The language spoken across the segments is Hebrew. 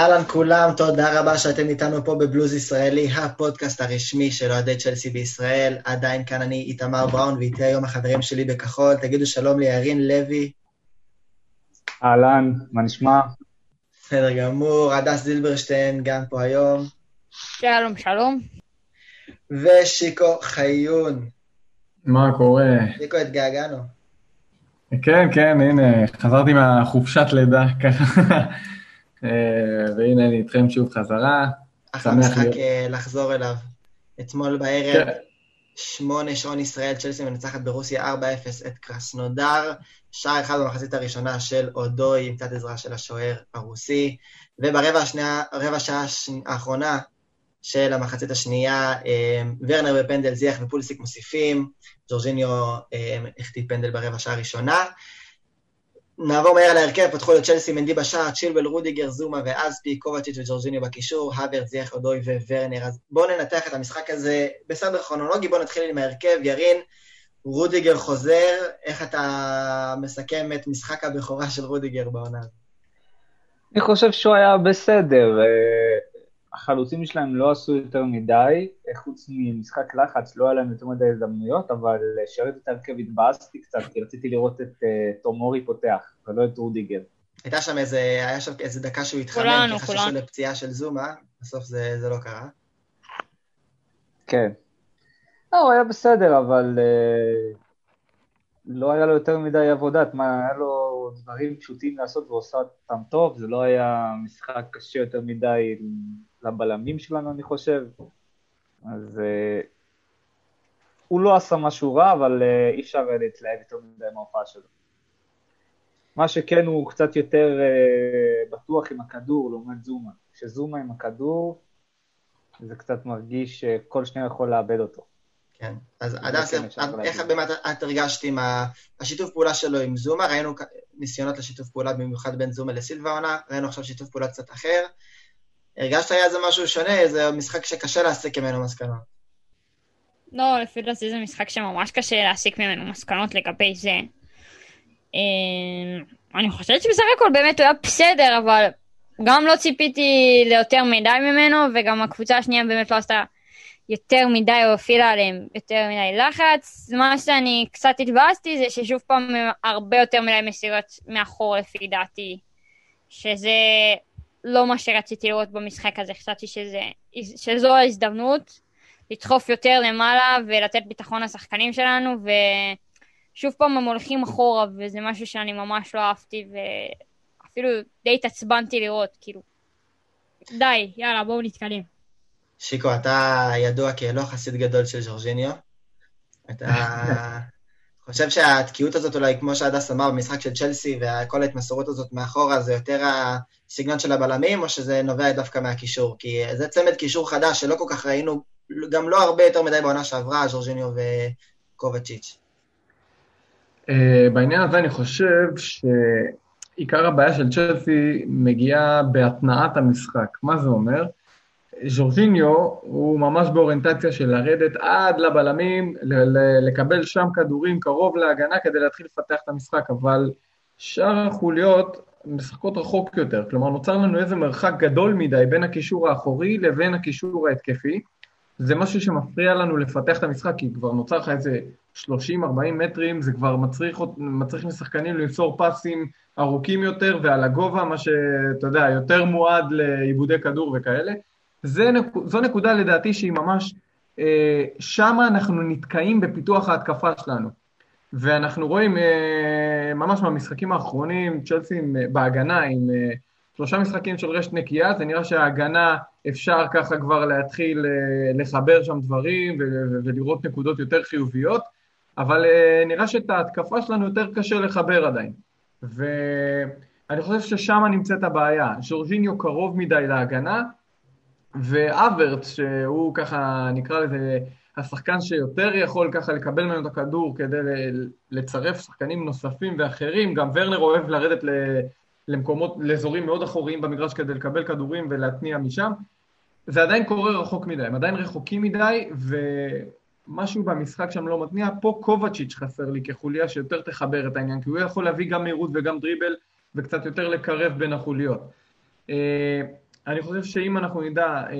אהלן כולם, תודה רבה שאתם איתנו פה בבלוז ישראלי, הפודקאסט הרשמי של אוהדי צ'לסי בישראל. עדיין כאן אני איתמר בראון, ואיתי היום החברים שלי בכחול. תגידו שלום לירין לוי. אהלן, מה נשמע? בסדר גמור, הדס זילברשטיין גם פה היום. שלום, שלום. ושיקו חיון. מה קורה? שיקו, התגעגענו. כן, כן, הנה, חזרתי מהחופשת לידה, ככה. אה, והנה אני איתכם שוב חזרה. אחלה משחק אה, לחזור אליו. אתמול בערב, כן. שמונה שעון ישראל, צ'לסי מנצחת ברוסיה 4-0 את קרסנודר, שער אחד במחצית הראשונה של אודוי עם קצת עזרה של השוער הרוסי, וברבע השנייה, רבע שעה האחרונה של המחצית השנייה, אה, ורנר בפנדל זיח ופולסיק מוסיפים, ג'ורג'יניו החטיא פנדל ברבע שעה הראשונה. נעבור מהר להרכב, פתחו לצ'לסי, מנדי בשער, צ'ילוול, רודיגר, זומה ואזפי, קובצ'יץ' וג'ורג'יניו בקישור, האברץ, זייש, אודוי וורנר. אז בואו ננתח את המשחק הזה בסדר כרונולוגי, בואו נתחיל עם ההרכב. ירין, רודיגר חוזר, איך אתה מסכם את משחק הבכורה של רודיגר בעונה? אני חושב שהוא היה בסדר. אה, החלוצים שלהם לא עשו יותר מדי, חוץ ממשחק לחץ, לא היה להם יותר מדי הזדמנויות, אבל לשרת את ההרכב התבאסתי קצת, כי רציתי לראות את uh, תומורי פותח, ולא את רודיגר. הייתה שם איזה, היה שם איזה דקה שהוא התחמם, כי חששו לפציעה של זומה, בסוף זה, זה לא קרה. כן. לא, הוא היה בסדר, אבל uh, לא היה לו יותר מדי עבודה, מה, היה לו דברים פשוטים לעשות ועושה אותם טוב, זה לא היה משחק קשה יותר מדי לבלמים שלנו, אני חושב. אז uh, הוא לא עשה משהו רע, אבל uh, אי אפשר להתלהב יותר מדי מההופעה שלו. מה שכן, הוא קצת יותר uh, בטוח עם הכדור לעומת זומה. כשזומה עם הכדור, זה קצת מרגיש שכל שניה יכול לאבד אותו. כן, אז הדס, איך באמת את הרגשת עם השיתוף פעולה שלו עם זומה? ראינו ניסיונות לשיתוף פעולה, במיוחד בין זומה לסילבה עונה, ראינו עכשיו שיתוף פעולה קצת אחר. הרגשת היה איזה משהו שונה, איזה משחק שקשה להסיק ממנו מסקנות. לא, לפי דעתי זה משחק שממש קשה להסיק ממנו מסקנות לגבי זה. אמ, אני חושבת שבסך הכל באמת הוא היה בסדר, אבל גם לא ציפיתי ליותר מדי ממנו, וגם הקבוצה השנייה באמת לא עשתה יותר מדי או הפעילה עליהם יותר מדי לחץ. מה שאני קצת התבאסתי זה ששוב פעם הרבה יותר מדי מסירות מאחור לפי דעתי, שזה לא מה שרציתי לראות במשחק הזה, חשבתי שזה, שזו ההזדמנות לדחוף יותר למעלה ולתת ביטחון לשחקנים שלנו, ושוב פעם הם הולכים אחורה, וזה משהו שאני ממש לא אהבתי, ואפילו די התעצבנתי לראות, כאילו, די, יאללה, בואו נתקדם. שיקו, אתה ידוע כלא חסיד גדול של ז'ורג'יניו. אתה חושב שהתקיעות הזאת אולי, כמו שהדס אמר, במשחק של צ'לסי וכל ההתמסורות הזאת מאחורה, זה יותר הסגנון של הבלמים, או שזה נובע דווקא מהקישור? כי זה צמד קישור חדש שלא כל כך ראינו, גם לא הרבה יותר מדי בעונה שעברה, ז'ורג'יניו וקובצ'יץ'. אה, בעניין הזה אני חושב שעיקר הבעיה של צ'לסי מגיעה בהתנעת המשחק. מה זה אומר? ז'ורג'יניו הוא ממש באוריינטציה של לרדת עד לבלמים, לקבל שם כדורים קרוב להגנה כדי להתחיל לפתח את המשחק, אבל שאר החוליות משחקות רחוק יותר, כלומר נוצר לנו איזה מרחק גדול מדי בין הקישור האחורי לבין הקישור ההתקפי, זה משהו שמפריע לנו לפתח את המשחק, כי כבר נוצר לך איזה 30-40 מטרים, זה כבר מצריך, מצריך משחקנים למסור פסים ארוכים יותר ועל הגובה, מה שאתה יודע, יותר מועד לעיבודי כדור וכאלה. זה, זו נקודה לדעתי שהיא ממש, אה, שמה אנחנו נתקעים בפיתוח ההתקפה שלנו. ואנחנו רואים אה, ממש במשחקים האחרונים, צ'לסי אה, בהגנה עם אה, שלושה משחקים של רשת נקייה, זה נראה שההגנה אפשר ככה כבר להתחיל לחבר שם דברים ולראות נקודות יותר חיוביות, אבל אה, נראה שאת ההתקפה שלנו יותר קשה לחבר עדיין. ואני חושב ששם נמצאת הבעיה. ז'ורג'יניו קרוב מדי להגנה, ואברט, שהוא ככה, נקרא לזה, השחקן שיותר יכול ככה לקבל ממנו את הכדור כדי לצרף שחקנים נוספים ואחרים, גם ורנר אוהב לרדת למקומות, לאזורים מאוד אחוריים במגרש כדי לקבל כדורים ולהתניע משם. זה עדיין קורה רחוק מדי, הם עדיין רחוקים מדי, ומשהו במשחק שם לא מתניע. פה קובצ'יץ' חסר לי כחוליה שיותר תחבר את העניין, כי הוא יכול להביא גם מהירות וגם דריבל, וקצת יותר לקרב בין החוליות. אה, אני חושב שאם אנחנו נדע אה,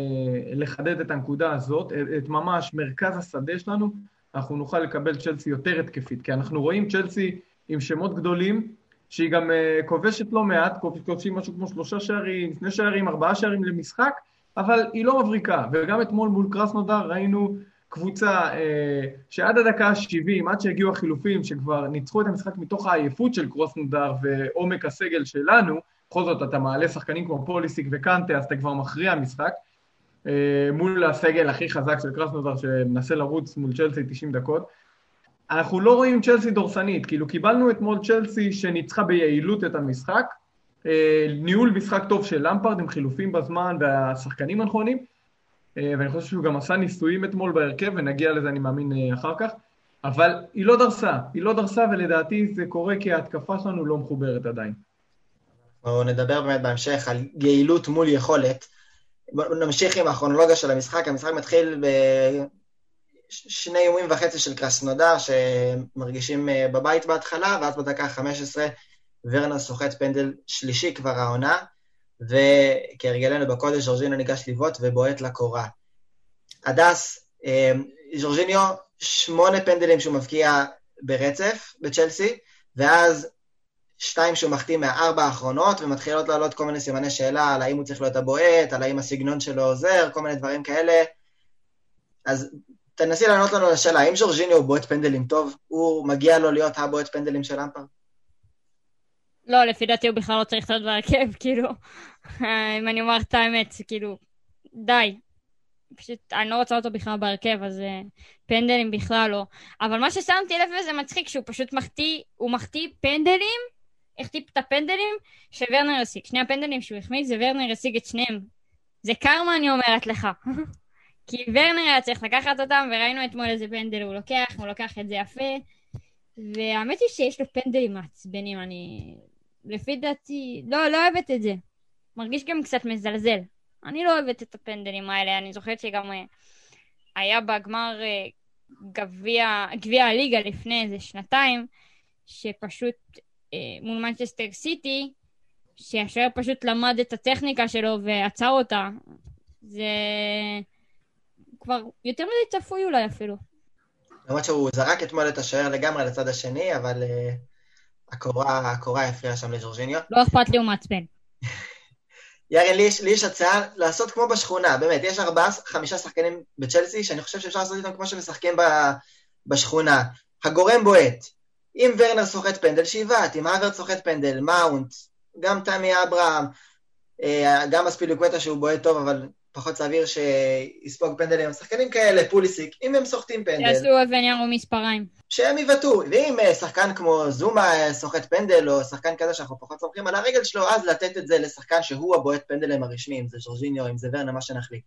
לחדד את הנקודה הזאת, את, ממש מרכז השדה שלנו, אנחנו נוכל לקבל צ'לסי יותר התקפית, כי אנחנו רואים צ'לסי עם שמות גדולים, שהיא גם uh, כובשת לא מעט, כובשים משהו כמו שלושה שערים, שני שערים, ארבעה שערים למשחק, אבל היא לא מבריקה. וגם אתמול מול קרסנודר ראינו קבוצה uh, שעד הדקה ה-70, עד שהגיעו החילופים, שכבר ניצחו את המשחק מתוך העייפות של קרסנודר ועומק הסגל שלנו, בכל זאת אתה מעלה שחקנים כמו פוליסיק וקנטה, אז אתה כבר מכריע משחק, uh, מול הסגל הכי חזק של קרסנודר שמנסה לרוץ מול צ'לסי 90 דקות. אנחנו לא רואים צ'לסי דורסנית, כאילו קיבלנו אתמול צ'לסי שניצחה ביעילות את המשחק, אה, ניהול משחק טוב של למפרד עם חילופים בזמן והשחקנים הנכונים, אה, ואני חושב שהוא גם עשה ניסויים אתמול בהרכב, ונגיע לזה אני מאמין אה, אחר כך, אבל היא לא דרסה, היא לא דרסה ולדעתי זה קורה כי ההתקפה שלנו לא מחוברת עדיין. בואו נדבר באמת בהמשך על יעילות מול יכולת. נמשיך עם הכרונולוגיה של המשחק, המשחק מתחיל ב... שני איומים וחצי של קרסנודר שמרגישים אה, בבית בהתחלה, ואז בדקה ה-15 ורנר סוחט פנדל שלישי כבר העונה, וכהרגלנו בקודש, ז'ורג'יניו ניגש לבעוט ובועט לקורה. הדס, אה, ז'ורג'יניו, שמונה פנדלים שהוא מבקיע ברצף בצ'לסי, ואז שתיים שהוא מחטיא מהארבע האחרונות, ומתחילות לעלות כל מיני סימני שאלה על האם הוא צריך להיות הבועט, על האם הסגנון שלו עוזר, כל מיני דברים כאלה. אז תנסי לענות לנו על השאלה, האם ז'ורג'יני הוא בועט פנדלים טוב? הוא מגיע לו להיות הבועט פנדלים של אמפר? לא, לפי דעתי הוא בכלל לא צריך להיות בהרכב, כאילו, אם אני אומר את האמת, כאילו, די. פשוט, אני לא רוצה אותו בכלל בהרכב, אז uh, פנדלים בכלל לא. אבל מה ששמתי לב לזה מצחיק, שהוא פשוט מחטיא, הוא מחטיא פנדלים, החטיא את הפנדלים שוורנר השיג. שני הפנדלים שהוא החמיץ זה ורנר השיג את שניהם. זה קרמה, אני אומרת לך. כי ורנר היה צריך לקחת אותם, וראינו אתמול איזה פנדל הוא לוקח, הוא לוקח את זה יפה. והאמת היא שיש לו פנדלים מעצבנים, אני... לפי דעתי, לא, לא אוהבת את זה. מרגיש גם קצת מזלזל. אני לא אוהבת את הפנדלים האלה, אני זוכרת שגם אה, היה בגמר אה, גביע, הליגה לפני איזה שנתיים, שפשוט מול מנצ'סטר סיטי, שהשוער פשוט למד את הטכניקה שלו ועצר אותה. זה... כבר יותר מדי צפוי אולי אפילו. למרות שהוא זרק אתמול את השוער לגמרי לצד השני, אבל uh, הקורה, הקורה הפריעה שם לג'ורג'יניו. לא אכפת לי, הוא מעצבן. יארן, לי, לי יש הצעה לעשות כמו בשכונה, באמת, יש ארבעה, חמישה שחקנים בצ'לסי, שאני חושב שאפשר לעשות איתם כמו שמשחקים ב, בשכונה. הגורם בועט. אם ורנר סוחט פנדל, שיבעט, אם אבר סוחט פנדל, מאונט, גם תמי אברהם, אה, גם אספילוקווטה שהוא בועט טוב, אבל פחות סביר שיספוג פנדלים. שחקנים כאלה, פוליסיק, אם הם סוחטים פנדל... שיעשו אבן ירו מספריים. שהם יבעטו. ואם אה, שחקן כמו זומה אה, סוחט פנדל, או שחקן כזה שאנחנו פחות סומכים על הרגל שלו, אז לתת את זה לשחקן שהוא הבועט פנדלים הרשמי, אם זה ז'ורג'יניו, אם זה ורנה, מה שנחליט.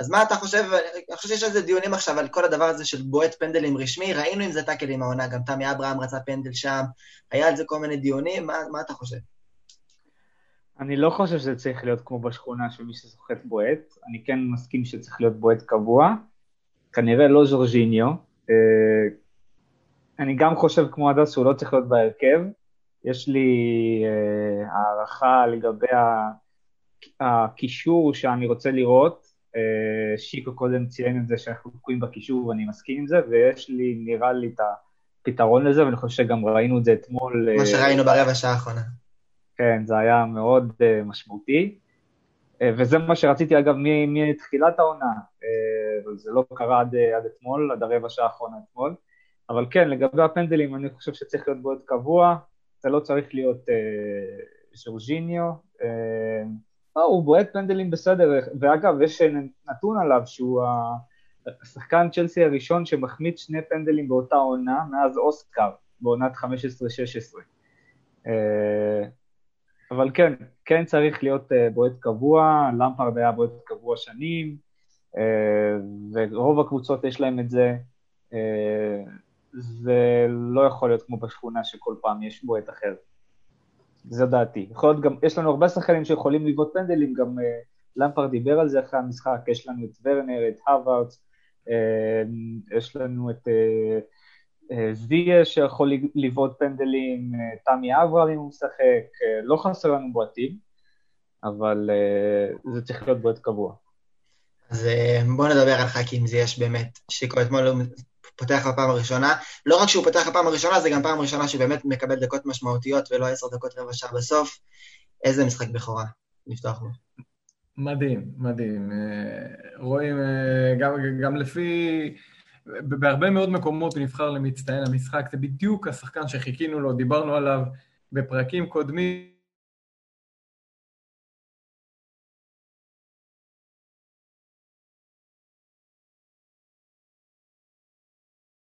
אז מה אתה חושב, אני חושב שיש על זה דיונים עכשיו על כל הדבר הזה של בועט פנדלים רשמי, ראינו אם זה טאקל עם העונה, גם תמי אברהם רצה פנדל שם, היה על זה כל מיני דיונים, מה, מה אתה חושב? אני לא חושב שזה צריך להיות כמו בשכונה של מי שסוחט בועט, אני כן מסכים שצריך להיות בועט קבוע, כנראה לא ז'ורג'יניו, אה, אני גם חושב כמו הדס שהוא לא צריך להיות בהרכב, יש לי אה, הערכה לגבי הקישור שאני רוצה לראות, שיקו קודם ציין את זה שאנחנו תקועים בקישור ואני מסכים עם זה, ויש לי, נראה לי, את הפתרון לזה, ואני חושב שגם ראינו את זה אתמול. מה שראינו ברבע שעה האחרונה. כן, זה היה מאוד uh, משמעותי. וזה מה שרציתי, אגב, מתחילת העונה, אבל זה לא קרה עד, עד אתמול, עד הרבע שעה האחרונה אתמול. אבל כן, לגבי הפנדלים, אני חושב שצריך להיות בועט קבוע, זה לא צריך להיות ז'ורג'יניו. Uh, לא, הוא בועט פנדלים בסדר, ואגב, יש נתון עליו שהוא השחקן צ'לסי הראשון שמחמיץ שני פנדלים באותה עונה, מאז אוסקר, בעונת 15-16. אבל כן, כן צריך להיות uh, בועט קבוע, למפרד היה בועט קבוע שנים, ורוב הקבוצות יש להם את זה. זה לא יכול להיות כמו בשכונה שכל פעם יש בועט אחר. זו דעתי. יכול להיות גם, יש לנו הרבה שחקנים שיכולים לבעוט פנדלים, גם uh, למפרד דיבר על זה אחרי המשחק, יש לנו את ורנר, את הווארדס, uh, יש לנו את... Uh, זוויה שיכול לבעוט פנדלים, תמי אברהם אם הוא משחק, לא חסר לנו בועטים. אבל זה צריך להיות בועט קבוע. אז בואו נדבר על ח"כים, זה יש באמת. שיקו אתמול פותח בפעם הראשונה. לא רק שהוא פותח בפעם הראשונה, זה גם פעם ראשונה שהוא באמת מקבל דקות משמעותיות ולא עשר דקות רבע שעה בסוף. איזה משחק בכורה לפתוח בו. מדהים, מדהים. רואים, גם, גם לפי... בהרבה מאוד מקומות הוא נבחר למצטיין המשחק, זה בדיוק השחקן שחיכינו לו, דיברנו עליו בפרקים קודמים.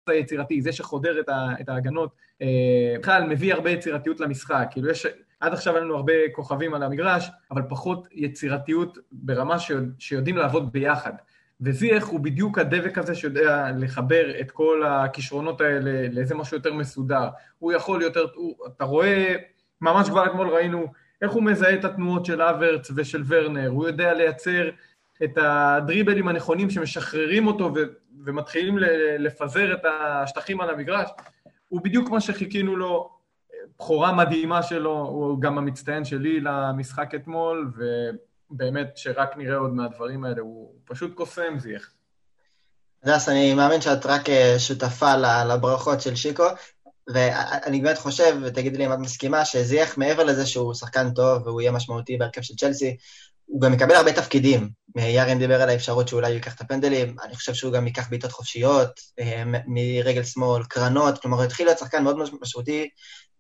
היצירתי, זה שחודר את, ה, את ההגנות, אה, בכלל אה, מביא הרבה יצירתיות למשחק. כאילו יש, עד עכשיו היה לנו הרבה כוכבים על המגרש, אבל פחות יצירתיות ברמה שיוד, שיודעים לעבוד ביחד. וזיח הוא בדיוק הדבק הזה שיודע לחבר את כל הכישרונות האלה לאיזה משהו יותר מסודר. הוא יכול יותר, הוא, אתה רואה, ממש כבר אתמול ראינו איך הוא מזהה את התנועות של אברץ ושל ורנר, הוא יודע לייצר את הדריבלים הנכונים שמשחררים אותו ומתחילים לפזר את השטחים על המגרש. הוא בדיוק מה שחיכינו לו, בכורה מדהימה שלו, הוא גם המצטיין שלי למשחק אתמול, ו... באמת שרק נראה עוד מהדברים האלה, הוא פשוט קוסם זיח. הדס, אני מאמין שאת רק אה, שותפה לברכות של שיקו, ואני באמת חושב, ותגידי לי אם את מסכימה, שזיח מעבר לזה שהוא שחקן טוב והוא יהיה משמעותי בהרכב של צ'לסי, הוא גם מקבל הרבה תפקידים. יארן דיבר על האפשרות שאולי הוא ייקח את הפנדלים, אני חושב שהוא גם ייקח בעיטות חופשיות, אה, מרגל שמאל, קרנות, כלומר הוא התחיל להיות שחקן מאוד משמעותי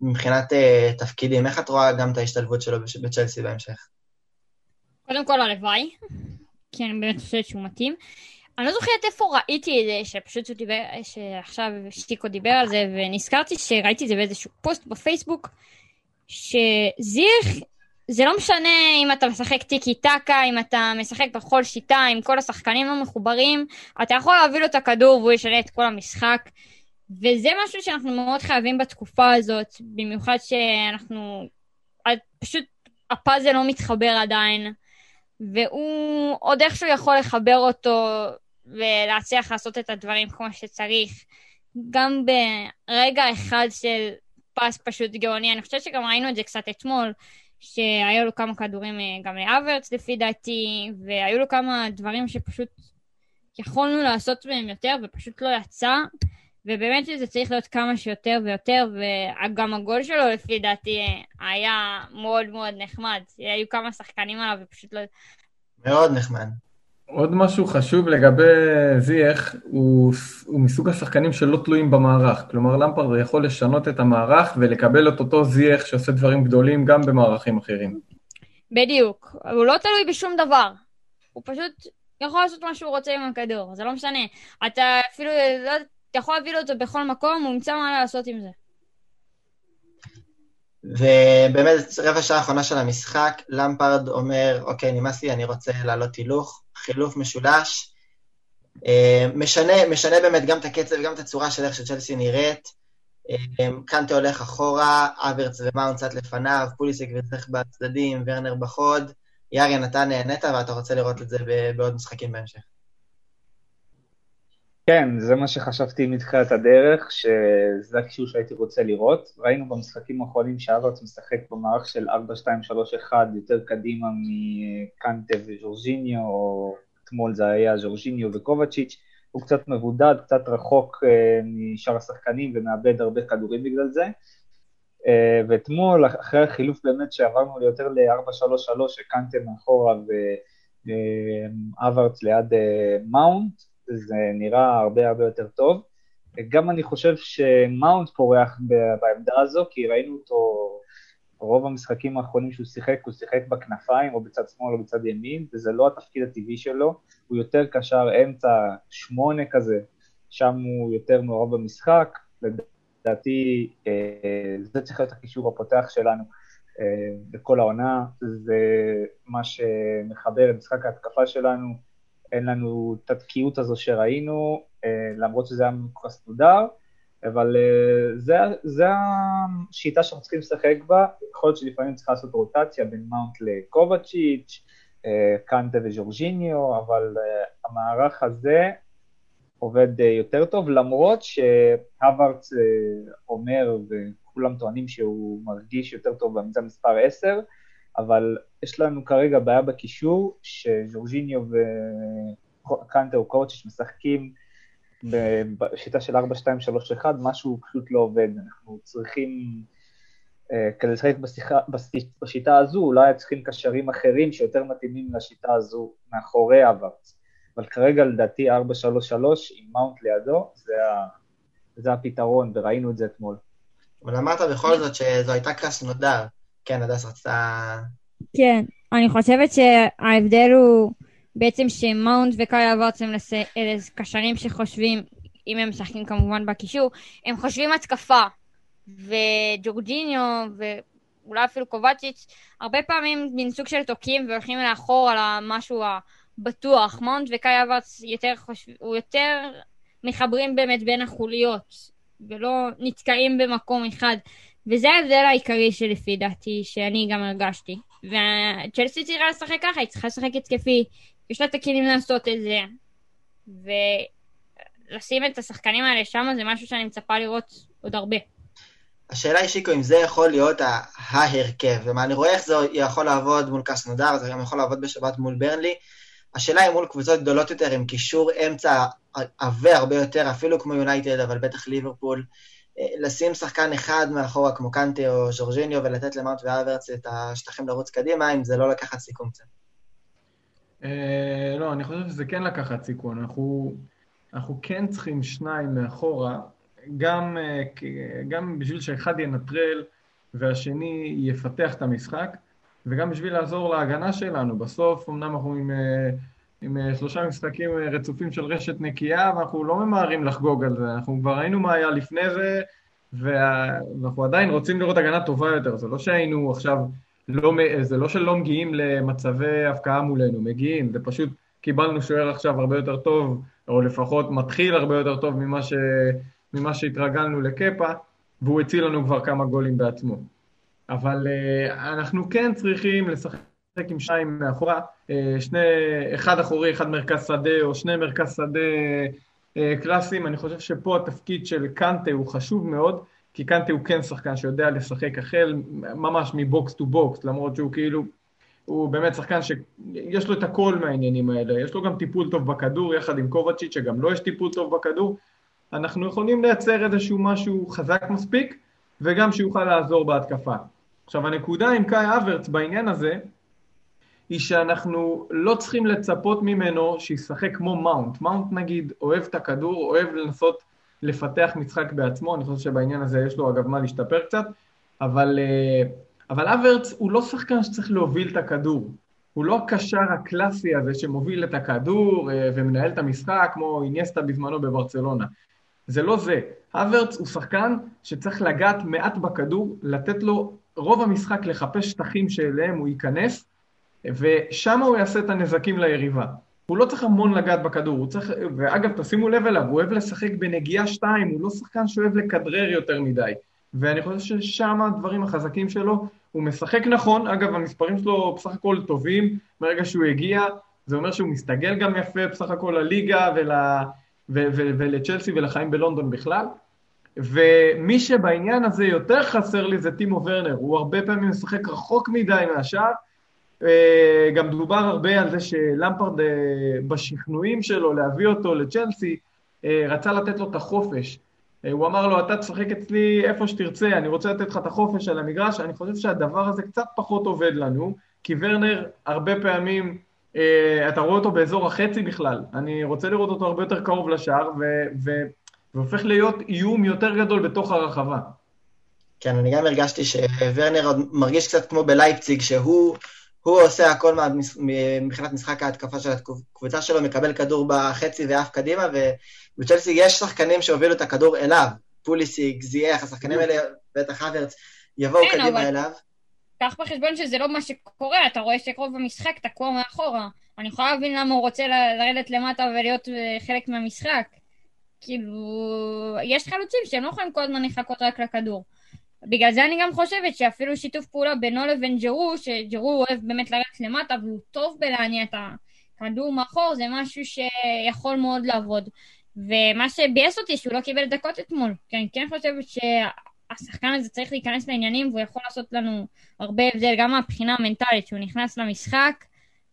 מבחינת אה, תפקידים. איך את רואה גם את ההשתלבות שלו בצ'לסי בהמשך? קודם כל הלוואי, כי אני באמת חושבת שהוא מתאים. אני לא זוכרת איפה ראיתי את זה, שפשוט הוא דיבר, שעכשיו שטיקו דיבר על זה, ונזכרתי שראיתי את זה באיזשהו פוסט בפייסבוק, שזיך, זה לא משנה אם אתה משחק טיקי טקה, אם אתה משחק בכל שיטה, אם כל השחקנים לא מחוברים, אתה יכול להביא לו את הכדור והוא ישנה את כל המשחק. וזה משהו שאנחנו מאוד חייבים בתקופה הזאת, במיוחד שאנחנו, פשוט הפאזל לא מתחבר עדיין. והוא עוד איכשהו יכול לחבר אותו ולהצליח לעשות את הדברים כמו שצריך. גם ברגע אחד של פס פשוט גאוני, אני חושבת שגם ראינו את זה קצת אתמול, שהיו לו כמה כדורים אה, גם לאברץ לפי דעתי, והיו לו כמה דברים שפשוט יכולנו לעשות בהם יותר ופשוט לא יצא. ובאמת שזה צריך להיות כמה שיותר ויותר, וגם הגול שלו לפי דעתי היה מאוד מאוד נחמד. היו כמה שחקנים עליו ופשוט לא... מאוד נחמד. עוד משהו חשוב לגבי זיח, הוא, הוא מסוג השחקנים שלא תלויים במערך. כלומר, למפרד יכול לשנות את המערך ולקבל את אותו זיח שעושה דברים גדולים גם במערכים אחרים. בדיוק. הוא לא תלוי בשום דבר. הוא פשוט יכול לעשות מה שהוא רוצה עם הכדור, זה לא משנה. אתה אפילו לא אתה יכול להביא לו את זה בכל מקום, הוא ימצא מה לעשות עם זה. ובאמת, רבע שעה האחרונה של המשחק, למפרד אומר, אוקיי, נמאס לי, אני רוצה לעלות הילוך, חילוף משולש. אה, משנה, משנה באמת גם את הקצב וגם את הצורה של איך שצ'לסי נראית. אה, קנטה הולך אחורה, אברץ ומאונט קצת לפניו, פוליסיק וזייש בצדדים, ורנר בחוד. ירין, אתה נהנית ואתה רוצה לראות את זה בעוד משחקים בהמשך. כן, זה מה שחשבתי מתחילת הדרך, שזה הקישור שהייתי רוצה לראות. ראינו במשחקים האחרונים שאברץ משחק במערך של 4-2-3-1 יותר קדימה מקנטה וג'ורג'יניו, או אתמול זה היה ג'ורג'יניו וקובצ'יץ', הוא קצת מבודד, קצת רחוק uh, משאר השחקנים ומאבד הרבה כדורים בגלל זה. Uh, ואתמול, אחרי החילוף באמת שעברנו ליותר ל-4-3-3, שקנטה מאחורה ואברץ ליד uh, מאונט, זה נראה הרבה הרבה יותר טוב. גם אני חושב שמאונט פורח בעמדה הזו, כי ראינו אותו רוב המשחקים האחרונים שהוא שיחק, הוא שיחק בכנפיים או בצד שמאל או בצד ימין, וזה לא התפקיד הטבעי שלו, הוא יותר קשר אמצע שמונה כזה, שם הוא יותר מעורב במשחק, לדעתי אה, זה צריך להיות הקישור הפותח שלנו אה, בכל העונה, זה מה שמחבר את משחק ההתקפה שלנו אין לנו את התקיעות הזו שראינו, אה, למרות שזה היה כל כך מסודר, אבל אה, זה, זה השיטה שאנחנו צריכים לשחק בה, יכול להיות שלפעמים צריך לעשות רוטציה בין מאונט לקובצ'יץ', אה, קנטה וג'ורג'יניו, אבל המערך הזה עובד יותר טוב, למרות שהווארץ אומר, וכולם טוענים שהוא מרגיש יותר טוב בעמדה מספר 10, אבל יש לנו כרגע בעיה בקישור, שז'ורג'יניו וקנטה או קורצ'יש משחקים בשיטה של 4-2-3-1, משהו פשוט לא עובד. אנחנו צריכים, אה, כדי לשחק בשיטה הזו, אולי צריכים קשרים אחרים שיותר מתאימים לשיטה הזו מאחורי הווארץ. אבל כרגע לדעתי 4-3-3 עם מאונט לידו, זה, ה, זה הפתרון, וראינו את זה אתמול. אבל אמרת בכל זאת שזו הייתה קרסנודר. כן, הדס רצתה... כן, אני חושבת שההבדל הוא בעצם שמאונט וקאי אברץ הם אלה קשרים שחושבים, אם הם משחקים כמובן בקישור, הם חושבים התקפה. וג'ורג'יניו ואולי אפילו קובצ'יץ', הרבה פעמים מין סוג של תוקעים והולכים לאחור על המשהו הבטוח. מאונט וקאי אברץ יותר חושבים, הוא יותר מחברים באמת בין החוליות, ולא נתקעים במקום אחד. וזה ההבדל העיקרי שלפי דעתי, שאני גם הרגשתי. וצ'לסי צריכה לשחק ככה, היא צריכה לשחק התקפי, יש לה את הכלים לעשות את זה. ולשים את השחקנים האלה שם זה משהו שאני מצפה לראות עוד הרבה. השאלה היא, שיקו, אם זה יכול להיות ההרכב, ומה אני רואה איך זה יכול לעבוד מול קסנודר, זה גם יכול לעבוד בשבת מול ברנלי. השאלה היא מול קבוצות גדולות יותר, עם קישור אמצע עבה הרבה יותר, אפילו כמו יונייטד, אבל בטח ליברפול. לשים שחקן אחד מאחורה, כמו קנטה או ז'ורג'יניו, ולתת למאונט ואברץ את השטחים לרוץ קדימה, אם זה לא לקחת סיכון קצת. אה, לא, אני חושב שזה כן לקחת סיכון. אנחנו, כן צריכים שניים מאחורה, גם, אה, גם בשביל שאחד ינטרל והשני יפתח את המשחק, וגם בשביל לעזור להגנה שלנו. בסוף, אמנם אנחנו עם... אה, עם אה, שלושה משחקים אה, רצופים של רשת נקייה, ואנחנו לא ממהרים לחגוג על זה, אנחנו כבר ראינו מה היה לפני זה, ואנחנו עדיין רוצים לראות הגנה טובה יותר, זה לא שהיינו עכשיו, לא, זה לא שלא מגיעים למצבי הפקעה מולנו, מגיעים, זה פשוט קיבלנו שוער עכשיו הרבה יותר טוב, או לפחות מתחיל הרבה יותר טוב ממה, ש, ממה שהתרגלנו לקפה, והוא הציל לנו כבר כמה גולים בעצמו. אבל אנחנו כן צריכים לשחק לשחק עם שניים מאחורה, אה, שני, אחד אחורי, אחד מרכז שדה, או שני מרכז שדה אה, קלאסיים. אני חושב שפה התפקיד של קנטה הוא חשוב מאוד, כי קנטה הוא כן שחקן שיודע לשחק החל ממש מ box to box, למרות שהוא כאילו, הוא באמת שחקן שיש לו את הכל מהעניינים האלה, יש לו גם טיפול טוב בכדור, יחד עם קובצ'יץ', שגם לו לא יש טיפול טוב בכדור. אנחנו יכולים לייצר איזשהו משהו חזק מספיק, וגם שיוכל לעזור בהתקפה. עכשיו הנקודה עם קאי אברץ בעניין הזה, היא שאנחנו לא צריכים לצפות ממנו שישחק כמו מאונט. מאונט נגיד אוהב את הכדור, אוהב לנסות לפתח משחק בעצמו, אני חושב שבעניין הזה יש לו אגב מה להשתפר קצת, אבל, אה, אבל אברץ הוא לא שחקן שצריך להוביל את הכדור. הוא לא הקשר הקלאסי הזה שמוביל את הכדור אה, ומנהל את המשחק כמו איניאסטה בזמנו בברצלונה. זה לא זה. אברץ הוא שחקן שצריך לגעת מעט בכדור, לתת לו רוב המשחק לחפש שטחים שאליהם הוא ייכנס, ושם הוא יעשה את הנזקים ליריבה. הוא לא צריך המון לגעת בכדור, הוא צריך, ואגב, תשימו לב אליו, הוא אוהב לשחק בנגיעה שתיים, הוא לא שחקן שאוהב לכדרר יותר מדי. ואני חושב ששם הדברים החזקים שלו, הוא משחק נכון, אגב, המספרים שלו בסך הכל טובים, מרגע שהוא הגיע, זה אומר שהוא מסתגל גם יפה בסך הכל לליגה ול, ו, ו, ולצ'לסי ולחיים בלונדון בכלל. ומי שבעניין הזה יותר חסר לי זה טימו ורנר, הוא הרבה פעמים משחק רחוק מדי מהשאר, גם דובר הרבה על זה שלמפרד אה, בשכנועים שלו להביא אותו לצ'לסי, אה, רצה לתת לו את החופש. הוא אמר לו, אתה תשחק אצלי איפה שתרצה, אני רוצה לתת לך את החופש על המגרש. אני חושב שהדבר הזה קצת פחות עובד לנו, כי ורנר הרבה פעמים, אתה רואה אותו באזור החצי בכלל. אני רוצה לראות אותו הרבה יותר קרוב לשער, והופך להיות איום יותר גדול בתוך הרחבה. כן, אני גם הרגשתי שוורנר מרגיש קצת כמו בלייפציג, שהוא הוא עושה הכל מבחינת משחק ההתקפה של הקבוצה שלו, מקבל כדור בחצי ועף קדימה, ובצ'לסי יש שחקנים שהובילו את הכדור אליו, פוליסיק, זייח, השחקנים האלה, בטח אברץ, יבואו כן, קדימה אבל... אליו. קח בחשבון שזה לא מה שקורה, אתה רואה שרוב המשחק תקוע מאחורה. אני יכולה להבין למה הוא רוצה לרדת למטה ולהיות אה, חלק מהמשחק. כאילו, יש חלוצים שהם לא יכולים כל הזמן לחכות רק לכדור. בגלל זה אני גם חושבת שאפילו שיתוף פעולה בינו לבין ג'רו, שג'רו אוהב באמת לרדת למטה והוא טוב בלהניע את הכדור מאחור, זה משהו שיכול מאוד לעבוד. ומה שביאס אותי שהוא לא קיבל דקות אתמול, כי אני כן חושבת השחקן הזה צריך להיכנס לעניינים והוא יכול לעשות לנו הרבה הבדל, גם מהבחינה המנטלית, שהוא נכנס למשחק,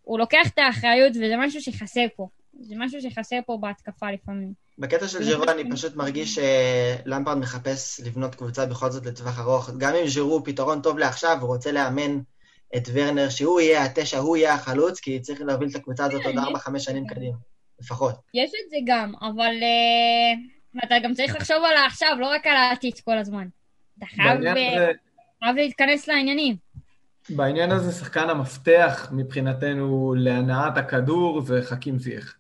הוא לוקח את האחריות וזה משהו שחסר פה. זה משהו שחסר פה בהתקפה לפעמים. בקטע של ז'ירו אני פשוט מרגיש שלמפרד מחפש לבנות קבוצה בכל זאת לטווח ארוך. גם אם ז'ירו הוא פתרון טוב לעכשיו, הוא רוצה לאמן את ורנר, שהוא יהיה התשע, הוא יהיה החלוץ, כי צריך להוביל את הקבוצה הזאת עוד 4-5 שנים קדימה, לפחות. יש את זה גם, אבל uh, אתה גם צריך לחשוב על העכשיו, לא רק על העתיד כל הזמן. אתה חייב, אה, חייב להתכנס לעניינים. בעניין הזה שחקן המפתח מבחינתנו להנעת הכדור זה חכים זייח.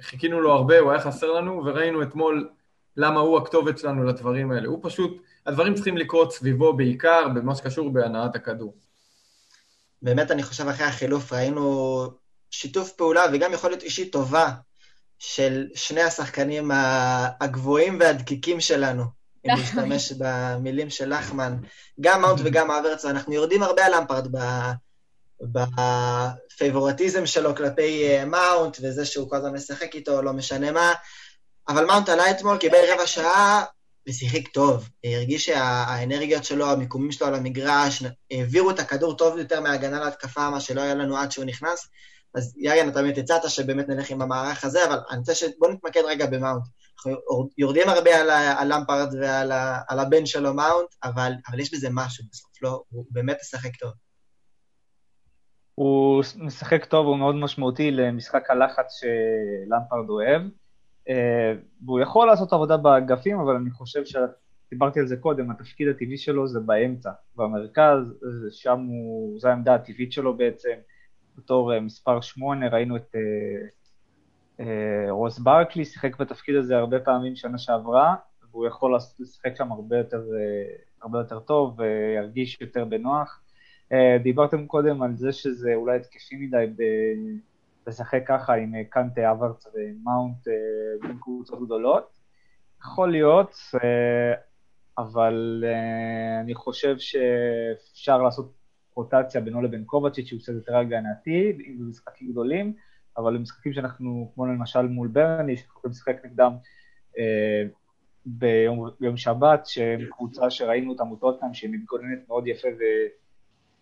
חיכינו לו הרבה, הוא היה חסר לנו, וראינו אתמול למה הוא הכתובת שלנו לדברים האלה. הוא פשוט, הדברים צריכים לקרות סביבו בעיקר, במה שקשור בהנעת הכדור. באמת, אני חושב, אחרי החילוף ראינו שיתוף פעולה וגם יכולת אישית טובה של שני השחקנים הגבוהים והדקיקים שלנו, אם להשתמש במילים של לחמן. גם מאונט וגם אברץ, אנחנו יורדים הרבה על למפרד ב favoritism שלו כלפי אה, מאונט, וזה שהוא כל הזמן משחק איתו, לא משנה מה. אבל מאונט עלה אתמול, קיבל רבע שעה ושיחק טוב. הרגיש שהאנרגיות שלו, המיקומים שלו על המגרש, העבירו את הכדור טוב יותר מהגנה להתקפה, מה שלא היה לנו עד שהוא נכנס. אז ירין, אתה באמת הצעת שבאמת נלך עם המערך הזה, אבל אני רוצה ש... בוא נתמקד רגע במאונט. אנחנו יורדים הרבה על, על למפרד ועל על הבן שלו מאונט, אבל, אבל יש בזה משהו בסוף, לא? הוא באמת משחק טוב. הוא משחק טוב, הוא מאוד משמעותי למשחק הלחץ שלמפרד אוהב. אה, והוא יכול לעשות עבודה באגפים, אבל אני חושב שדיברתי על זה קודם, התפקיד הטבעי שלו זה באמצע, במרכז, שם הוא, זו העמדה הטבעית שלו בעצם. בתור אה, מספר שמונה, ראינו את רוס ברקלי, שיחק בתפקיד הזה הרבה פעמים שנה שעברה, והוא יכול לשחק שם הרבה יותר, הרבה יותר טוב וירגיש יותר בנוח. אה, דיברתם קודם על זה שזה אולי התקפי מדי לשחק ככה עם קנטה, אברץ ומאונט בין קבוצות גדולות. יכול להיות, אבל אני חושב שאפשר לעשות רוטציה בינו לבין קובצ'יץ' שהוא קצת יותר הגנתי, אם זה משחקים גדולים, אבל במשחקים שאנחנו, כמו למשל מול ברני, שאנחנו יכולים לשחק נגדם אה, ביום, ביום שבת, שהם קבוצה שראינו אותם טוטנאם, שהיא מתגוננת מאוד יפה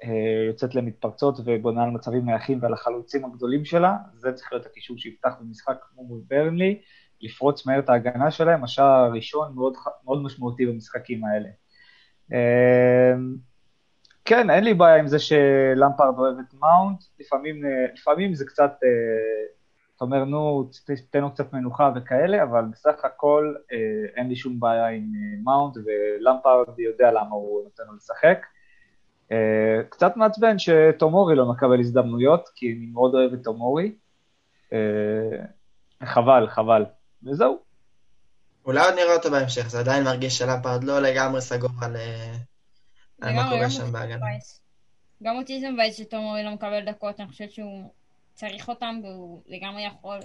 אה, למתפרצות ובונה על מצבים נייחים ועל החלוצים הגדולים שלה, זה צריך להיות הקישור שיפתח במשחק כמו מול ברני, לפרוץ מהר את ההגנה שלהם, השער הראשון מאוד, מאוד משמעותי במשחקים האלה. אה, כן, אין לי בעיה עם זה שלמפרד אוהב את מאונט, לפעמים, אה, לפעמים זה קצת, אתה אומר, נו, תן לו קצת מנוחה וכאלה, אבל בסך הכל אין לי שום בעיה עם מאונט, ולמפרד יודע למה הוא נותן לו לשחק. קצת מעצבן שתומורי לא מקבל הזדמנויות, כי אני מאוד אוהב את תומורי. חבל, חבל. וזהו. אולי עוד נראה אותו בהמשך, זה עדיין מרגיש שלמפרד לא לגמרי סגור על... על מה קורה שם בהגנה. גם אותי זה מבאס שתומרי לא מקבל דקות, אני חושבת שהוא צריך אותם והוא לגמרי יכול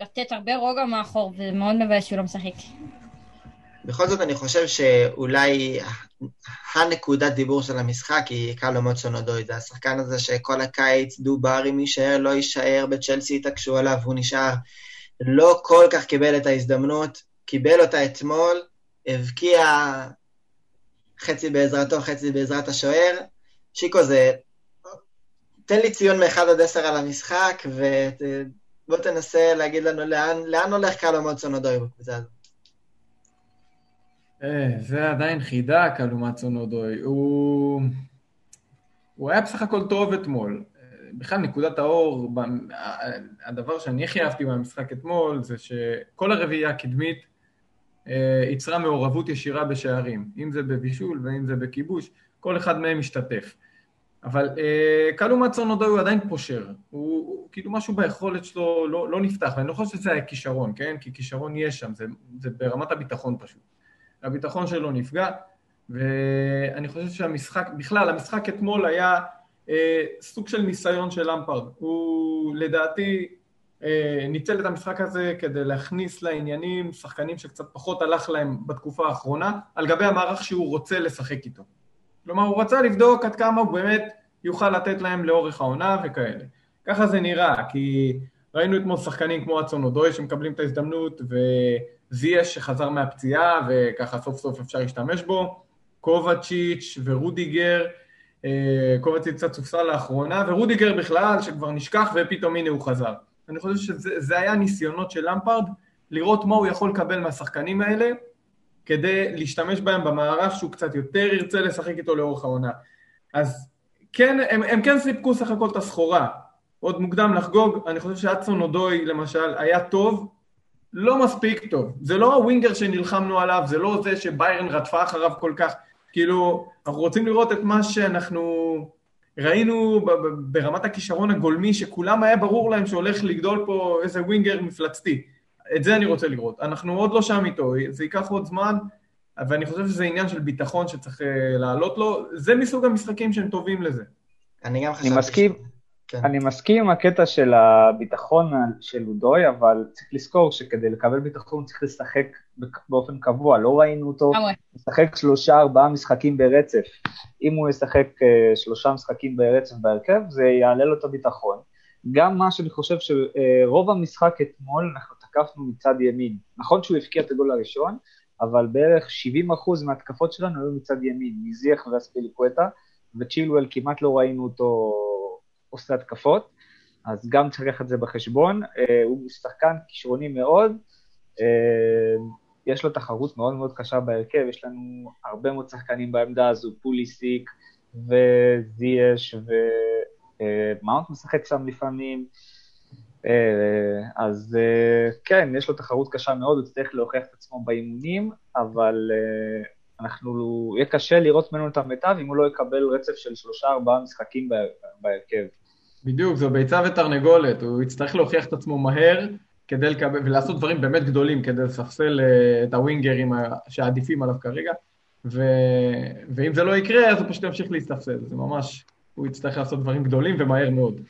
לתת הרבה רוגע מאחור, וזה מאוד מבאס שהוא לא משחק. בכל זאת אני חושב שאולי הנקודת דיבור של המשחק היא קלו מוצ'ונודוי, זה השחקן הזה שכל הקיץ דובר אם יישאר, לא יישאר, בצ'לסי התעקשו עליו, הוא נשאר. לא כל כך קיבל את ההזדמנות, קיבל אותה אתמול, הבקיע חצי בעזרתו, חצי בעזרת השוער. שיקו זה... תן לי ציון מ-1 עד 10 על המשחק, ובוא תנסה להגיד לנו לאן, לאן הולך קלו מונסון אודוי בקבוצה הזאת. אה, זה עדיין חידה, קלו מונסון אודוי. הוא... הוא היה בסך הכל טוב אתמול. בכלל, נקודת האור, הדבר שאני הכי אהבתי מהמשחק אתמול, זה שכל הרביעייה הקדמית יצרה אה, מעורבות ישירה בשערים, אם זה בבישול ואם זה בכיבוש, כל אחד מהם משתתף. אבל אה, קלו מצונודו הוא עדיין פושר, הוא, הוא כאילו משהו ביכולת שלו לא, לא נפתח, ואני לא חושב שזה היה כישרון, כן? כי כישרון יש שם, זה, זה ברמת הביטחון פשוט. הביטחון שלו נפגע, ואני חושב שהמשחק, בכלל, המשחק אתמול היה אה, סוג של ניסיון של למפרד. הוא לדעתי אה, ניצל את המשחק הזה כדי להכניס לעניינים שחקנים שקצת פחות הלך להם בתקופה האחרונה, על גבי המערך שהוא רוצה לשחק איתו. כלומר, הוא רצה לבדוק עד כמה הוא באמת יוכל לתת להם לאורך העונה וכאלה. ככה זה נראה, כי ראינו אתמול שחקנים כמו אצון אודוי שמקבלים את ההזדמנות, זייש שחזר מהפציעה, וככה סוף סוף אפשר להשתמש בו, קובצ'יץ' ורודיגר, אה, קובצ'יץ' קצת סופסל לאחרונה, ורודיגר בכלל, שכבר נשכח, ופתאום הנה הוא חזר. אני חושב שזה היה ניסיונות של למפרד, לראות מה הוא יכול לקבל מהשחקנים האלה, כדי להשתמש בהם במערך שהוא קצת יותר ירצה לשחק איתו לאורך העונה. אז כן, הם, הם כן סיפקו סך הכל את הסחורה. עוד מוקדם לחגוג, אני חושב שאצון אודוי למשל היה טוב, לא מספיק טוב. זה לא הווינגר שנלחמנו עליו, זה לא זה שביירן רדפה אחריו כל כך. כאילו, אנחנו רוצים לראות את מה שאנחנו ראינו ברמת הכישרון הגולמי, שכולם היה ברור להם שהולך לגדול פה איזה ווינגר מפלצתי. את זה אני רוצה לראות. אנחנו עוד לא שם איתו, זה ייקח עוד זמן, ואני חושב שזה עניין של ביטחון שצריך אה, לעלות לו. זה מסוג המשחקים שהם טובים לזה. אני גם חשבתי... אני מסכים. כן. אני מסכים עם הקטע של הביטחון של לודוי, אבל צריך לזכור שכדי לקבל ביטחון צריך לשחק באופן קבוע, לא ראינו אותו לשחק שלושה ארבעה משחקים ברצף. אם הוא ישחק אה, שלושה משחקים ברצף בהרכב, זה יעלה לו את הביטחון. גם מה שאני חושב שרוב המשחק אתמול, אנחנו תקפנו מצד ימין. נכון שהוא הבקיע את הגול הראשון, אבל בערך 70% מההתקפות שלנו היו מצד ימין, מזיח ואספיליקווטה, וצ'ילואל כמעט לא ראינו אותו עושה התקפות, אז גם צריך לקחת את זה בחשבון. אה, הוא שחקן כישרוני מאוד, אה, יש לו תחרות מאוד מאוד קשה בהרכב, יש לנו הרבה מאוד שחקנים בעמדה הזו, פוליסיק וזייש ומאונט משחק שם לפעמים. אה, אז כן, יש לו תחרות קשה מאוד, הוא צריך להוכיח את עצמו באימונים, אבל אנחנו, יהיה קשה לראות ממנו את המיטב אם הוא לא יקבל רצף של שלושה-ארבעה משחקים בהרכב. בדיוק, זו ביצה ותרנגולת, הוא יצטרך להוכיח את עצמו מהר כדי לקבל, ולעשות דברים באמת גדולים כדי לספסל אה, את הווינגרים שעדיפים עליו כרגע, ו... ואם זה לא יקרה, אז הוא פשוט ימשיך להסתפסל, זה ממש, הוא יצטרך לעשות דברים גדולים ומהר מאוד.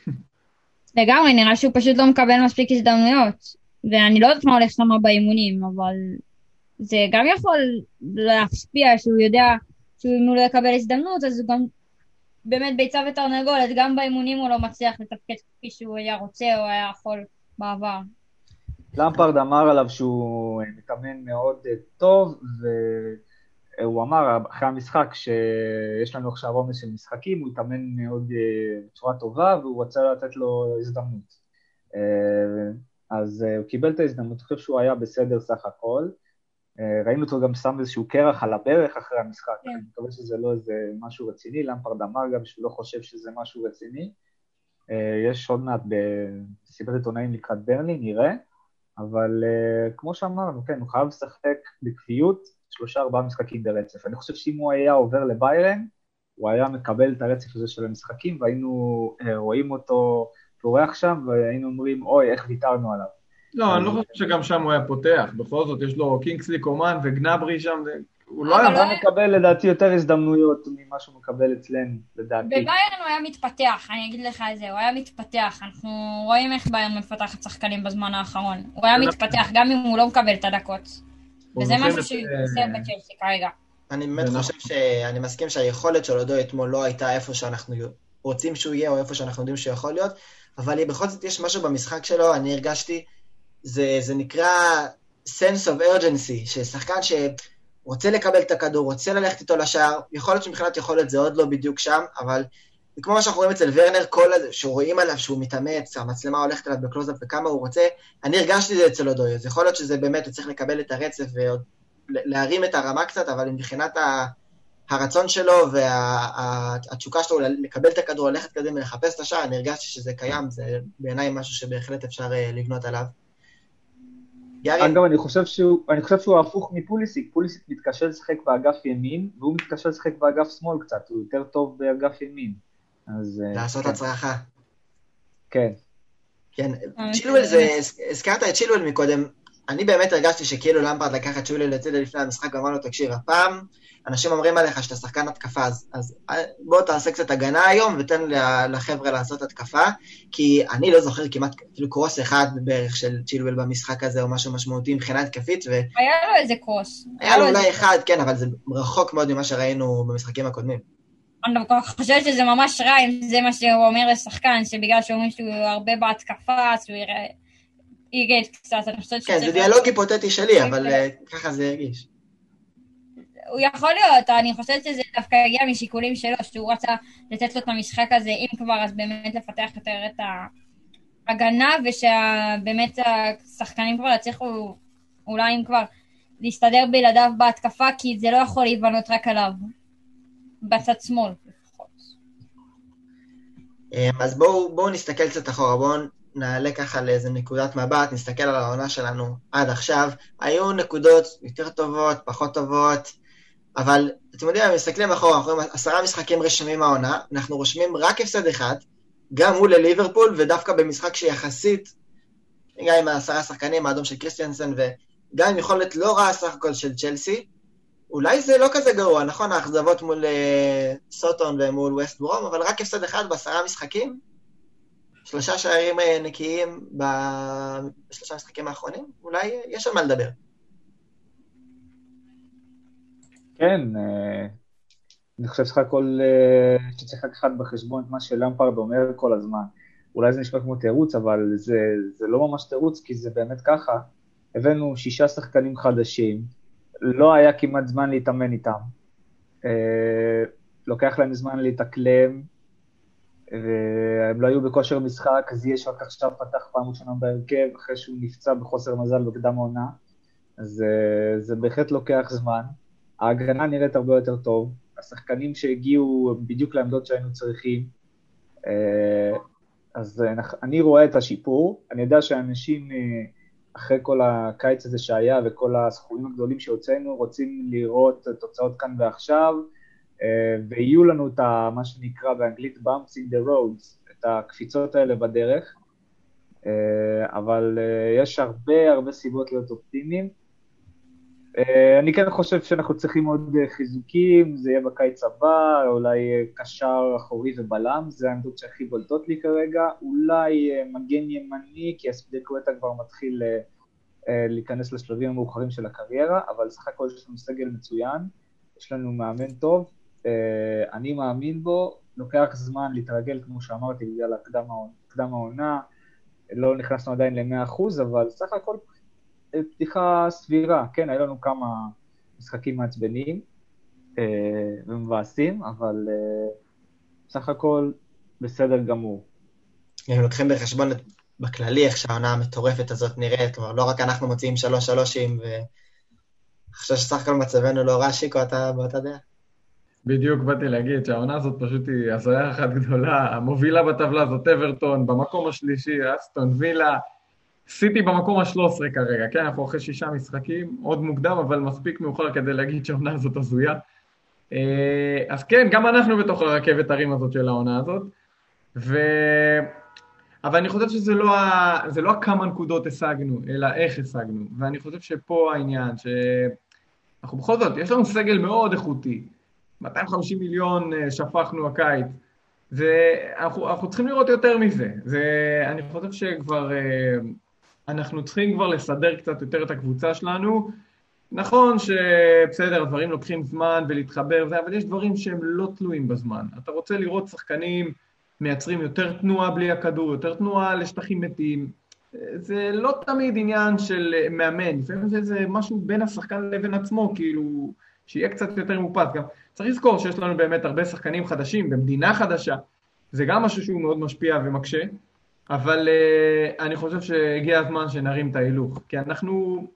לגמרי, נראה שהוא פשוט לא מקבל מספיק הזדמנויות, ואני לא יודעת מה הולך שם באימונים, אבל זה גם יכול להשפיע שהוא יודע שאם הוא לא יקבל הזדמנות, אז הוא גם באמת ביצה ותרנגולת, גם באימונים הוא לא מצליח לתפקד כפי שהוא היה רוצה או היה יכול בעבר. למפרד אמר עליו שהוא מתאמן מאוד טוב, והוא אמר אחרי המשחק שיש לנו עכשיו עומס של משחקים, הוא התאמן מאוד אה, בצורה טובה והוא רצה לתת לו הזדמנות. אה, אז אה, הוא קיבל את ההזדמנות, אני חושב שהוא היה בסדר סך הכל. אה, ראינו אותו גם שם איזשהו קרח על הברך אחרי המשחק, כן. אני מקווה שזה לא איזה משהו רציני, למפרד אמר גם שהוא לא חושב שזה משהו רציני. אה, יש עוד מעט בסיבת עיתונאים לקראת ברני, נראה, אבל אה, כמו שאמרנו, כן, הוא חייב לשחק בקביעות שלושה-ארבעה משחקים ברצף. אני חושב שאם הוא היה עובר לביירן, הוא היה מקבל את הרצף הזה של המשחקים, והיינו רואים אותו פורח שם, והיינו אומרים, אוי, איך ויתרנו עליו. לא, אני לא חושב שגם שם הוא היה פותח, בכל זאת יש לו קינגסלי קומן וגנברי שם, הוא לא היה... הוא מקבל לדעתי יותר הזדמנויות ממה שהוא מקבל אצלנו, לדעתי. בביירן הוא היה מתפתח, אני אגיד לך את זה, הוא היה מתפתח, אנחנו רואים איך ביירן מפתחת שחקנים בזמן האחרון. הוא היה מתפתח גם אם הוא לא מקבל את הדקות. וזה משהו שהוא עושה בצ'לסי כרגע. אני באמת חושב ש... אני מסכים שהיכולת של עודו אתמול לא הייתה איפה שאנחנו רוצים שהוא יהיה, או איפה שאנחנו יודעים שהוא יכול להיות, אבל בכל זאת יש משהו במשחק שלו, אני הרגשתי זה, זה נקרא sense of urgency, ששחקן שרוצה לקבל את הכדור, רוצה ללכת איתו לשער, יכול להיות שמבחינת יכולת זה עוד לא בדיוק שם, אבל כמו מה שאנחנו רואים אצל ורנר, כל הזה, שרואים עליו שהוא מתאמץ, המצלמה הולכת עליו בקלוזאפ וכמה הוא רוצה, אני הרגשתי את זה אצל אודוי, אז יכול להיות שזה באמת, הוא צריך לקבל את הרצף ולהרים את הרמה קצת, אבל מבחינת ה... הרצון שלו והתשוקה וה, שלו לקבל את הכדור, ללכת קדימה, לחפש את השער, אני הרגשתי שזה קיים, זה בעיניי משהו שבהחלט אפשר אה, לבנות עליו. אגב, אני חושב שהוא, אני חושב שהוא הפוך מפוליסיק, פוליסיק מתקשה לשחק באגף ימין, והוא מתקשה לשחק באגף שמאל קצת, הוא יותר טוב באגף ימין. אז... אה, לעשות כן. הצרחה. כן. כן, אה, צ'ילואל זה, הזכרת את צ'ילואל מקודם, אני באמת הרגשתי שכאילו למפרד לקח את צ'ילואל לצידה לפני המשחק ואמר לו, תקשיב, הפעם אנשים אומרים עליך שאתה שחקן התקפה, אז, אז אה, בוא תעשה קצת הגנה היום ותן לחבר'ה לעשות התקפה, כי אני לא זוכר כמעט, אפילו קרוס אחד בערך של צ'ילואל במשחק הזה, או משהו משמעותי מבחינה התקפית. ו... היה לו איזה קרוס. היה לו אולי אחד, כן, אבל זה רחוק מאוד ממה שראינו במשחקים הקודמים. אני חושבת שזה ממש רע אם זה מה שהוא אומר לשחקן, שבגלל שאומרים שהוא הרבה בהתקפה, אז הוא יראה... איגד קצת, אני חושבת כן, זה דיאלוג היפותטי שלי, אבל אה, ככה זה הרגיש. הוא יכול להיות, אני חושבת שזה דווקא הגיע משיקולים שלו, שהוא רצה לתת לו את המשחק הזה, אם כבר, אז באמת לפתח יותר את ההגנה, ושבאמת השחקנים כבר יצליחו, אולי אם כבר, להסתדר בלעדיו בהתקפה, כי זה לא יכול להיבנות רק עליו, בצד שמאל. אמ, אז בואו בוא נסתכל קצת אחורה, בואו נעלה ככה לאיזה נקודת מבט, נסתכל על העונה שלנו עד עכשיו. היו נקודות יותר טובות, פחות טובות, אבל אתם יודעים, מסתכלים אחורה, אנחנו רואים עשרה משחקים רשומים העונה, אנחנו רושמים רק הפסד אחד, גם הוא לליברפול, ודווקא במשחק שיחסית, גם עם העשרה שחקנים, האדום של קריסטיאנסון, וגם עם יכולת לא רעה סך הכל של צ'לסי, אולי זה לא כזה גרוע, נכון, האכזבות מול uh, סוטון ומול ווסט ברום, אבל רק הפסד אחד בעשרה משחקים, שלושה שערים uh, נקיים בשלושה המשחקים האחרונים, אולי יש על מה לדבר. כן, uh, אני חושב שצריך הכל, שצריך לקחת בחשבון את מה שלמפרד אומר כל הזמן. אולי זה נשמע כמו תירוץ, אבל זה, זה לא ממש תירוץ, כי זה באמת ככה. הבאנו שישה שחקנים חדשים, לא היה כמעט זמן להתאמן איתם. אה, לוקח להם זמן להתאקלם, והם לא היו בכושר משחק, אז יש רק עכשיו פתח פעם ראשונה בהרכב, אחרי שהוא נפצע בחוסר מזל בקדם העונה, אז אה, זה בהחלט לוקח זמן. ההגנה נראית הרבה יותר טוב, השחקנים שהגיעו בדיוק לעמדות שהיינו צריכים, אה, אז אני רואה את השיפור, אני יודע שאנשים אחרי כל הקיץ הזה שהיה וכל הסכומים הגדולים שהוצאנו, רוצים לראות תוצאות כאן ועכשיו, אה, ויהיו לנו את ה, מה שנקרא באנגלית bumps in the roads, את הקפיצות האלה בדרך, אה, אבל אה, יש הרבה הרבה סיבות להיות אופטימיים. אני כן חושב שאנחנו צריכים עוד חיזוקים, זה יהיה בקיץ הבא, אולי קשר אחורי ובלם, זה העמדות שהכי בולטות לי כרגע, אולי מגן ימני, כי אספדקווטה כבר מתחיל אה, להיכנס לשלבים המאוחרים של הקריירה, אבל סך הכל יש לנו סגל מצוין, יש לנו מאמן טוב, אה, אני מאמין בו, לוקח זמן להתרגל, כמו שאמרתי, בגלל הקדם העונה, לא נכנסנו עדיין ל-100%, אבל סך הכל אה, פתיחה סבירה, כן, היו לנו כמה משחקים מעצבנים ומבאסים, אבל סך הכל בסדר גמור. הם לוקחים בחשבון בכללי, איך שהעונה המטורפת הזאת נראית, כלומר, לא רק אנחנו מוציאים שלוש שלושים, ואני חושב שסך הכל מצבנו לא רע, שיקו, אתה באותה דעה. בדיוק באתי להגיד שהעונה הזאת פשוט היא הזויה אחת גדולה, המובילה בטבלה זאת אברטון, במקום השלישי אסטון וילה, סיטי במקום השלוש עשרה כרגע, כן, אנחנו אחרי שישה משחקים, עוד מוקדם, אבל מספיק מאוחר כדי להגיד שהעונה הזאת הזויה. אה, אז כן, גם אנחנו בתוך הרכבת הרים הזאת של העונה הזאת, ו... אבל אני חושב שזה לא, ה... לא הכמה נקודות השגנו, אלא איך השגנו. ואני חושב שפה העניין, שאנחנו בכל זאת, יש לנו סגל מאוד איכותי. 250 מיליון אה, שפכנו הקיץ. ואנחנו צריכים לראות יותר מזה. ואני חושב שכבר, אה, אנחנו צריכים כבר לסדר קצת יותר את הקבוצה שלנו. נכון שבסדר, הדברים לוקחים זמן ולהתחבר, אבל יש דברים שהם לא תלויים בזמן. אתה רוצה לראות שחקנים... מייצרים יותר תנועה בלי הכדור, יותר תנועה לשטחים מתים. זה לא תמיד עניין של מאמן, לפעמים זה, זה משהו בין השחקן לבין עצמו, כאילו, שיהיה קצת יותר מופץ. גם צריך לזכור שיש לנו באמת הרבה שחקנים חדשים במדינה חדשה, זה גם משהו שהוא מאוד משפיע ומקשה, אבל uh, אני חושב שהגיע הזמן שנרים את ההילוך, כי אנחנו,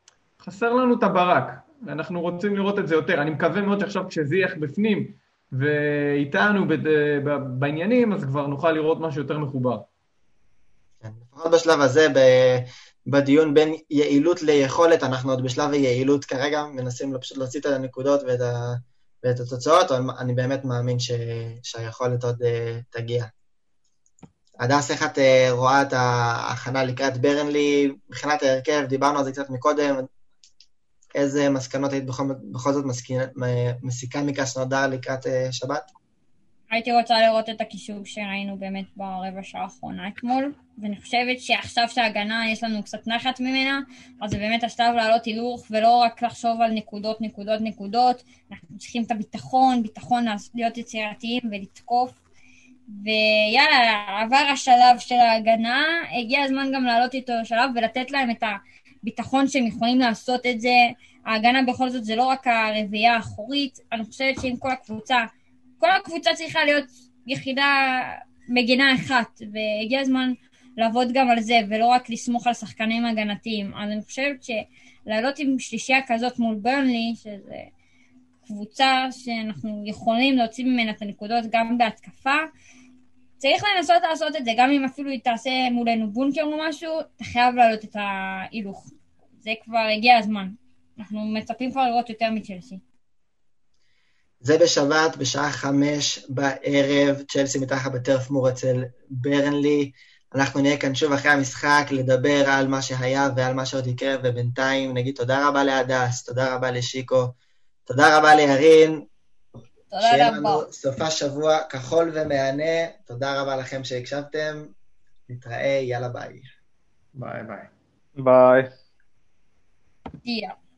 חסר לנו את הברק, אנחנו רוצים לראות את זה יותר. אני מקווה מאוד שעכשיו כשזיח בפנים, ואיתנו בעניינים, אז כבר נוכל לראות משהו יותר מחובר. כן, לפחות בשלב הזה, בדיון בין יעילות ליכולת, אנחנו עוד בשלב היעילות כרגע, מנסים פשוט להוציא את הנקודות ואת, ה, ואת התוצאות, אני באמת מאמין ש, שהיכולת עוד uh, תגיע. הדס, איך את uh, רואה את ההכנה לקראת ברנלי, מבחינת ההרכב, דיברנו על זה קצת מקודם, איזה מסקנות היית בכל, בכל זאת מסיקה מקסנודר לקראת uh, שבת? הייתי רוצה לראות את הקישור שראינו באמת ברבע שעה האחרונה אתמול, ואני חושבת שעכשיו שההגנה יש לנו קצת נחת ממנה, אז זה באמת השלב לעלות הילוך ולא רק לחשוב על נקודות, נקודות, נקודות, אנחנו צריכים את הביטחון, ביטחון להיות יצירתיים ולתקוף, ויאללה, עבר השלב של ההגנה, הגיע הזמן גם לעלות איתו שלב ולתת להם את הביטחון שהם יכולים לעשות את זה. ההגנה בכל זאת זה לא רק הרביעייה האחורית, אני חושבת שאם כל הקבוצה, כל הקבוצה צריכה להיות יחידה מגינה אחת, והגיע הזמן לעבוד גם על זה, ולא רק לסמוך על שחקנים הגנתיים. אז אני חושבת שלעלות עם שלישייה כזאת מול ברנלי, שזה קבוצה שאנחנו יכולים להוציא ממנה את הנקודות גם בהתקפה, צריך לנסות לעשות את זה, גם אם אפילו היא תעשה מולנו בונקר או משהו, אתה חייב להעלות את ההילוך. זה כבר הגיע הזמן. אנחנו מצפים כבר לראות יותר מצ'לסי. זה בשבת, בשעה חמש בערב, צ'לסי מתחת בטרף מור אצל ברנלי. אנחנו נהיה כאן שוב אחרי המשחק לדבר על מה שהיה ועל מה שעוד יקרה, ובינתיים נגיד תודה רבה להדס, תודה רבה לשיקו, תודה רבה לירין. תודה. שיהיה לנו סוף שבוע כחול ומהנה. תודה רבה לכם שהקשבתם. נתראה, יאללה ביי. ביי ביי. ביי. Yeah.